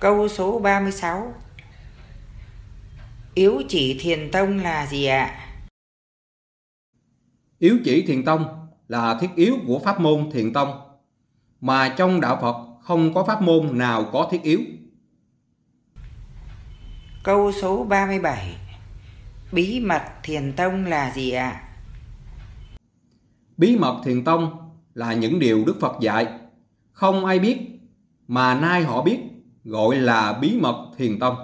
Câu số 36 Yếu chỉ thiền tông là gì ạ? Yếu chỉ thiền tông là thiết yếu của pháp môn thiền tông, mà trong đạo Phật không có pháp môn nào có thiết yếu. Câu số 37 Bí mật thiền tông là gì ạ? Bí mật thiền tông là những điều Đức Phật dạy, không ai biết, mà nay họ biết, gọi là bí mật thiền tông.